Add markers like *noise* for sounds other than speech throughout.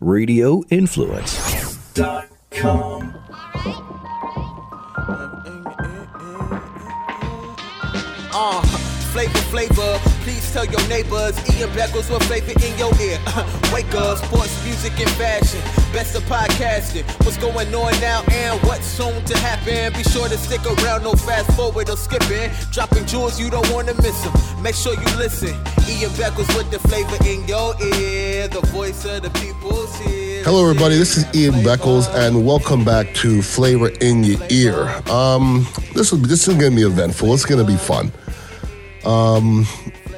radioinfluence.com. Uh, flavor, flavor. Please tell your neighbors. Ian Beckles with flavor in your ear. Wake up, sports, music, and fashion. Best of podcasting. What's going on now and what's soon to happen? Be sure to stick around, no fast forward or skipping. Dropping jewels, you don't want to miss them. Make sure you listen. Ian Beckles with the flavor in your ear. The voice of the people's here. Hello, everybody. This is Ian Beckles, and welcome back to Flavor in Your Ear. Um, this will this is going to be eventful. It's going to be fun. Um,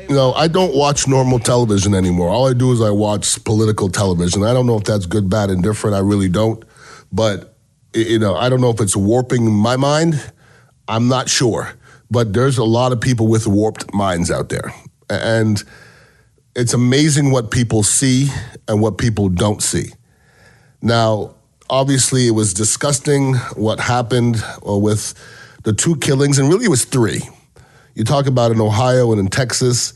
you know, I don't watch normal television anymore. All I do is I watch political television. I don't know if that's good, bad, and different. I really don't. But you know, I don't know if it's warping my mind. I'm not sure. But there's a lot of people with warped minds out there, and it's amazing what people see and what people don't see. Now, obviously, it was disgusting what happened uh, with the two killings, and really it was three. You talk about in Ohio and in Texas.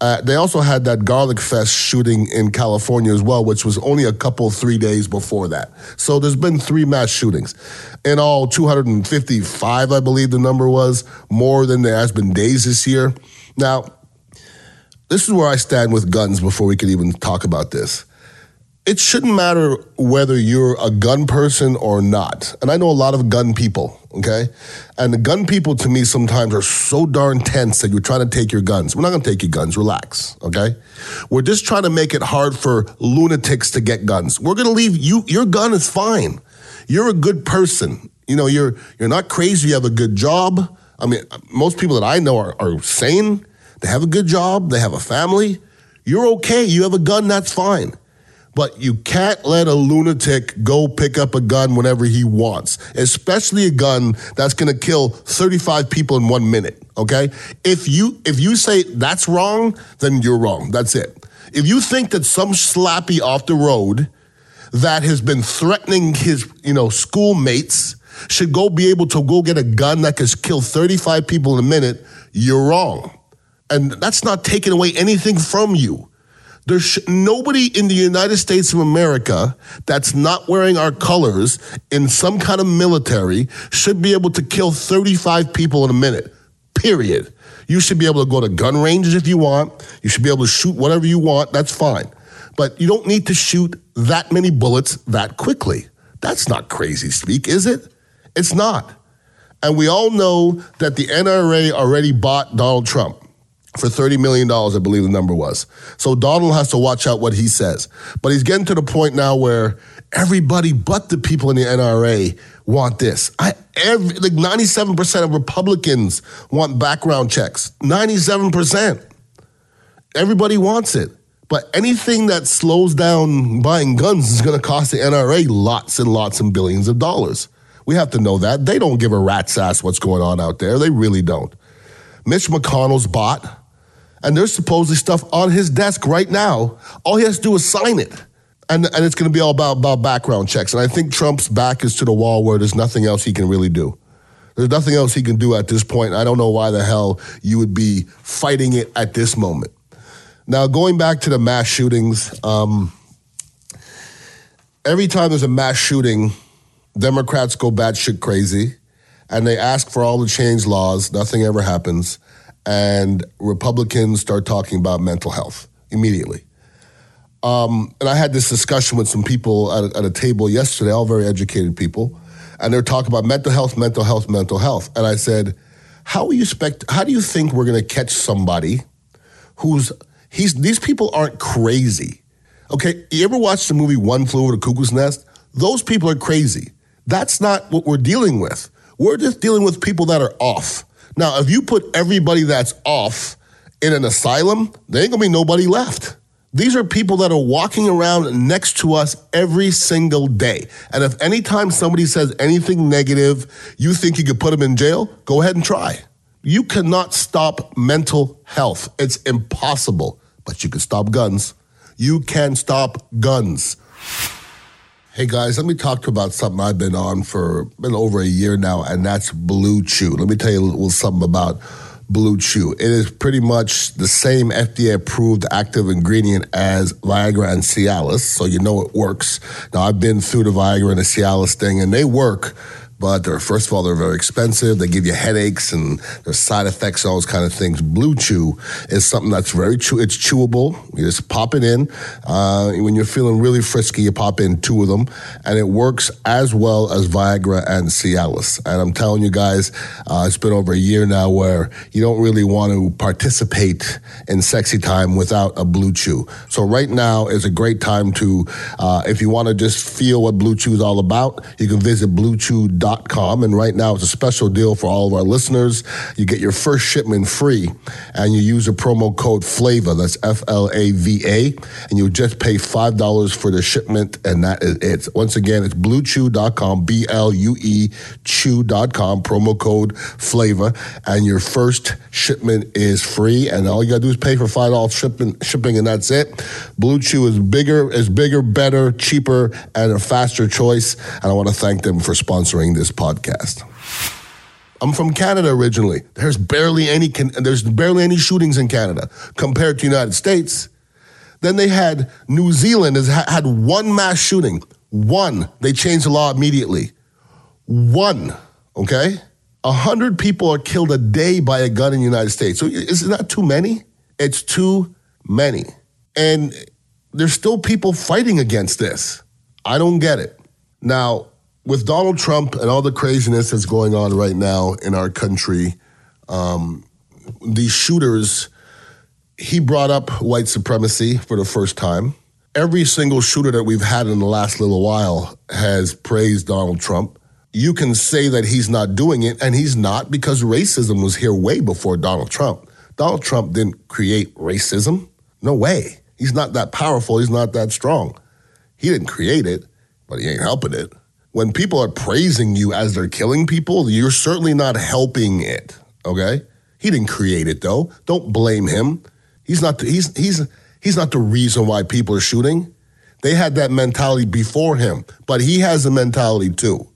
Uh, they also had that Garlic Fest shooting in California as well, which was only a couple, three days before that. So there's been three mass shootings. In all, 255, I believe the number was, more than there has been days this year. Now, this is where I stand with guns before we could even talk about this it shouldn't matter whether you're a gun person or not. And I know a lot of gun people, okay? And the gun people to me sometimes are so darn tense that you're trying to take your guns. We're not gonna take your guns, relax, okay? We're just trying to make it hard for lunatics to get guns. We're gonna leave you, your gun is fine. You're a good person. You know, you're you're not crazy, you have a good job. I mean, most people that I know are, are sane, they have a good job, they have a family. You're okay, you have a gun, that's fine but you can't let a lunatic go pick up a gun whenever he wants, especially a gun that's going to kill 35 people in 1 minute, okay? If you if you say that's wrong, then you're wrong. That's it. If you think that some slappy off the road that has been threatening his, you know, schoolmates should go be able to go get a gun that can kill 35 people in a minute, you're wrong. And that's not taking away anything from you. There's sh- nobody in the United States of America that's not wearing our colors in some kind of military should be able to kill 35 people in a minute. Period. You should be able to go to gun ranges if you want. You should be able to shoot whatever you want. That's fine. But you don't need to shoot that many bullets that quickly. That's not crazy speak, is it? It's not. And we all know that the NRA already bought Donald Trump for $30 million, I believe the number was. So Donald has to watch out what he says. But he's getting to the point now where everybody but the people in the NRA want this. I, every, like 97% of Republicans want background checks. 97%. Everybody wants it. But anything that slows down buying guns is going to cost the NRA lots and lots and billions of dollars. We have to know that. They don't give a rat's ass what's going on out there. They really don't. Mitch McConnell's bought and there's supposedly stuff on his desk right now. All he has to do is sign it. And, and it's going to be all about, about background checks. And I think Trump's back is to the wall where there's nothing else he can really do. There's nothing else he can do at this point. I don't know why the hell you would be fighting it at this moment. Now, going back to the mass shootings, um, every time there's a mass shooting, Democrats go batshit crazy and they ask for all the change laws. Nothing ever happens and Republicans start talking about mental health immediately. Um, and I had this discussion with some people at a, at a table yesterday, all very educated people, and they're talking about mental health, mental health, mental health. And I said, "How you expect? How do you think we're going to catch somebody who's he's these people aren't crazy? Okay, you ever watched the movie One Flew Over the Cuckoo's Nest? Those people are crazy. That's not what we're dealing with. We're just dealing with people that are off." Now, if you put everybody that's off in an asylum, there ain't gonna be nobody left. These are people that are walking around next to us every single day. And if anytime somebody says anything negative, you think you could put them in jail, go ahead and try. You cannot stop mental health. It's impossible, but you can stop guns. You can stop guns. Hey guys, let me talk to about something I've been on for been over a year now, and that's Blue Chew. Let me tell you a little something about Blue Chew. It is pretty much the same FDA approved active ingredient as Viagra and Cialis, so you know it works. Now, I've been through the Viagra and the Cialis thing, and they work but they're first of all they're very expensive. They give you headaches and there's side effects, all those kind of things. Blue Chew is something that's very chew. It's chewable. You just pop it in. Uh, when you're feeling really frisky, you pop in two of them, and it works as well as Viagra and Cialis. And I'm telling you guys, uh, it's been over a year now where you don't really want to participate in sexy time without a Blue Chew. So right now is a great time to, uh, if you want to just feel what Blue Chew is all about, you can visit BlueChew.com and right now it's a special deal for all of our listeners. You get your first shipment free and you use a promo code FLAVA, that's F L A V A, and you just pay $5 for the shipment and that is it. Once again, it's bluechew.com, B L U E chew.com, promo code FLAVA, and your first shipment is free and all you got to do is pay for $5 shipping, shipping and that's it. Blue Chew is bigger, is bigger, better, cheaper, and a faster choice. And I want to thank them for sponsoring this podcast. I'm from Canada originally. There's barely any there's barely any shootings in Canada compared to the United States. Then they had New Zealand has had one mass shooting. One. They changed the law immediately. One. Okay? A hundred people are killed a day by a gun in the United States. So is not too many? It's too many. And there's still people fighting against this. I don't get it. Now, with Donald Trump and all the craziness that's going on right now in our country, um, these shooters, he brought up white supremacy for the first time. Every single shooter that we've had in the last little while has praised Donald Trump. You can say that he's not doing it, and he's not because racism was here way before Donald Trump. Donald Trump didn't create racism. No way. He's not that powerful. He's not that strong. He didn't create it, but he ain't helping it when people are praising you as they're killing people, you're certainly not helping it. Okay, he didn't create it though. Don't blame him. He's not. The, he's he's he's not the reason why people are shooting. They had that mentality before him, but he has a mentality too.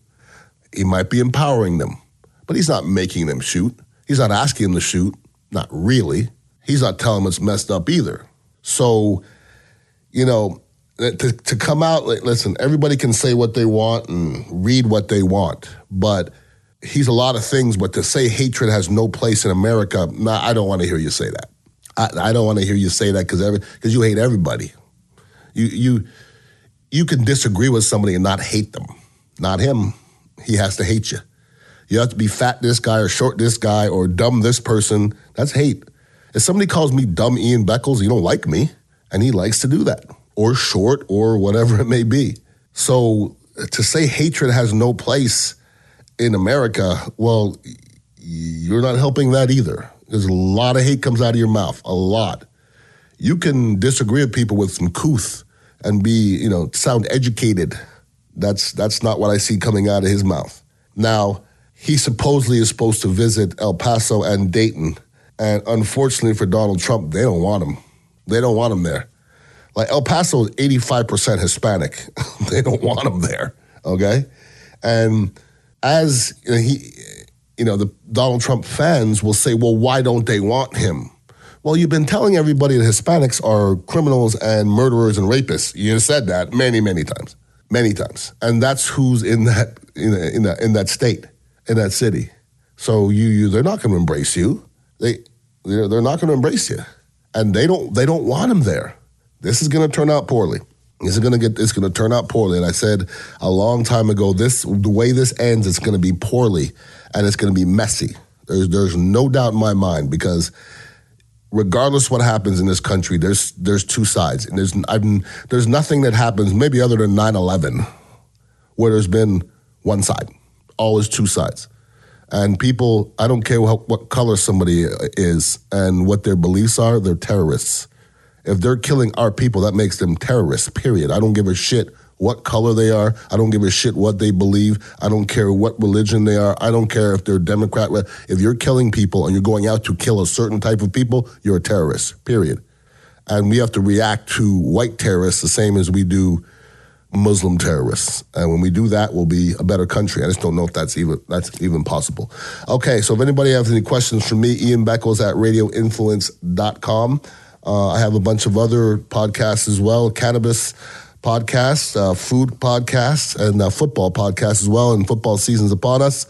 He might be empowering them, but he's not making them shoot. He's not asking them to shoot. Not really. He's not telling them it's messed up either. So, you know, to, to come out, like, listen, everybody can say what they want and read what they want, but he's a lot of things. But to say hatred has no place in America, nah, I don't want to hear you say that. I, I don't want to hear you say that because because you hate everybody. You you you can disagree with somebody and not hate them. Not him. He has to hate you. You have to be fat this guy or short this guy or dumb this person. That's hate. If somebody calls me dumb Ian Beckles, you don't like me, and he likes to do that or short or whatever it may be. So to say hatred has no place in America, well, you're not helping that either. There's a lot of hate comes out of your mouth, a lot. You can disagree with people with some couth and be, you know, sound educated. That's that's not what I see coming out of his mouth. Now, he supposedly is supposed to visit El Paso and Dayton, and unfortunately for Donald Trump, they don't want him. They don't want him there. Like El Paso is 85% Hispanic. *laughs* they don't want him there. Okay. And as you know, he, you know, the Donald Trump fans will say, well, why don't they want him? Well, you've been telling everybody that Hispanics are criminals and murderers and rapists. You said that many, many times, many times, and that's who's in that in, in that in that state, in that city. So you, you they're not going to embrace you. They they're not going to embrace you, and they don't they don't want him there. This is going to turn out poorly. This is going to get. It's going to turn out poorly. And I said a long time ago, this the way this ends, it's going to be poorly, and it's going to be messy. There's there's no doubt in my mind because regardless what happens in this country, there's there's two sides, and there's I've, there's nothing that happens maybe other than 9/11 where there's been one side. Always two sides, and people. I don't care what, what color somebody is and what their beliefs are. They're terrorists. If they're killing our people, that makes them terrorists, period. I don't give a shit what color they are. I don't give a shit what they believe. I don't care what religion they are. I don't care if they're Democrat. If you're killing people and you're going out to kill a certain type of people, you're a terrorist, period. And we have to react to white terrorists the same as we do Muslim terrorists. And when we do that, we'll be a better country. I just don't know if that's even that's even possible. Okay, so if anybody has any questions for me, Ian Beckles at radioinfluence.com. Uh, I have a bunch of other podcasts as well, cannabis podcasts, uh, food podcasts, and uh, football podcasts as well. And football season's upon us.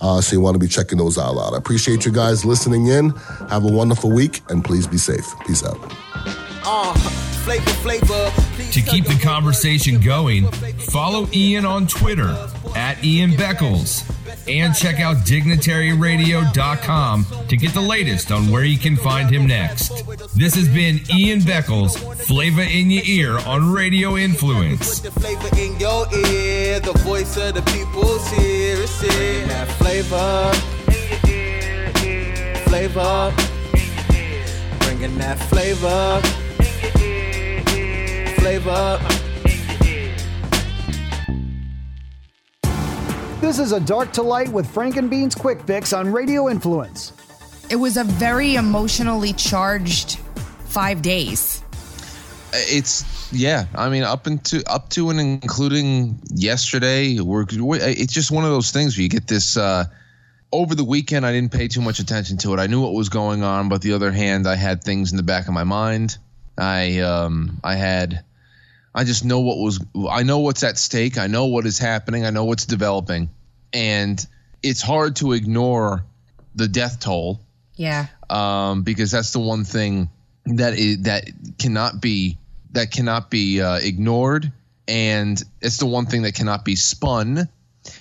Uh, so you want to be checking those out. I appreciate you guys listening in. Have a wonderful week, and please be safe. Peace out. Flavor, flavor. To keep the conversation going, follow Ian on Twitter at Ian Beckles and check out dignitaryradio.com to get the latest on where you can find him next. This has been Ian Beckles, Flavor in Your Ear on Radio Influence. The flavor in your ear, the voice of the people's here. That flavor. Flavor. Bringing that flavor. Flavor. This is a Dark to Light with Frank and Beans Quick Fix on Radio Influence. It was a very emotionally charged five days. It's yeah. I mean, up into up to and including yesterday, we're, it's just one of those things where you get this. Uh, over the weekend, I didn't pay too much attention to it. I knew what was going on, but the other hand, I had things in the back of my mind. I um, I had I just know what was I know what's at stake. I know what is happening. I know what's developing. And it's hard to ignore the death toll. Yeah. Um, because that's the one thing that is that cannot be that cannot be uh, ignored and it's the one thing that cannot be spun.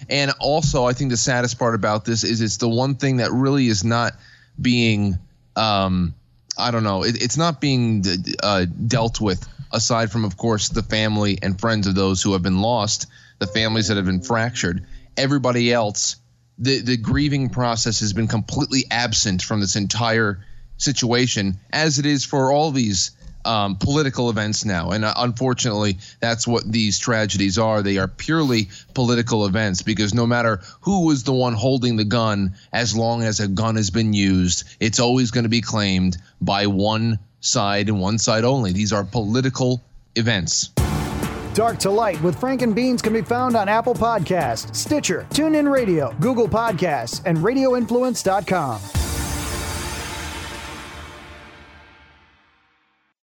And also, I think the saddest part about this is it's the one thing that really is not being, um, I don't know, it, it's not being uh, dealt with aside from, of course, the family and friends of those who have been lost, the families that have been fractured. Everybody else, the, the grieving process has been completely absent from this entire situation, as it is for all these um, political events now. And uh, unfortunately, that's what these tragedies are. They are purely political events because no matter who was the one holding the gun, as long as a gun has been used, it's always going to be claimed by one side and one side only. These are political events. Dark to Light with Frank and Beans can be found on Apple Podcasts, Stitcher, TuneIn Radio, Google Podcasts, and RadioInfluence.com.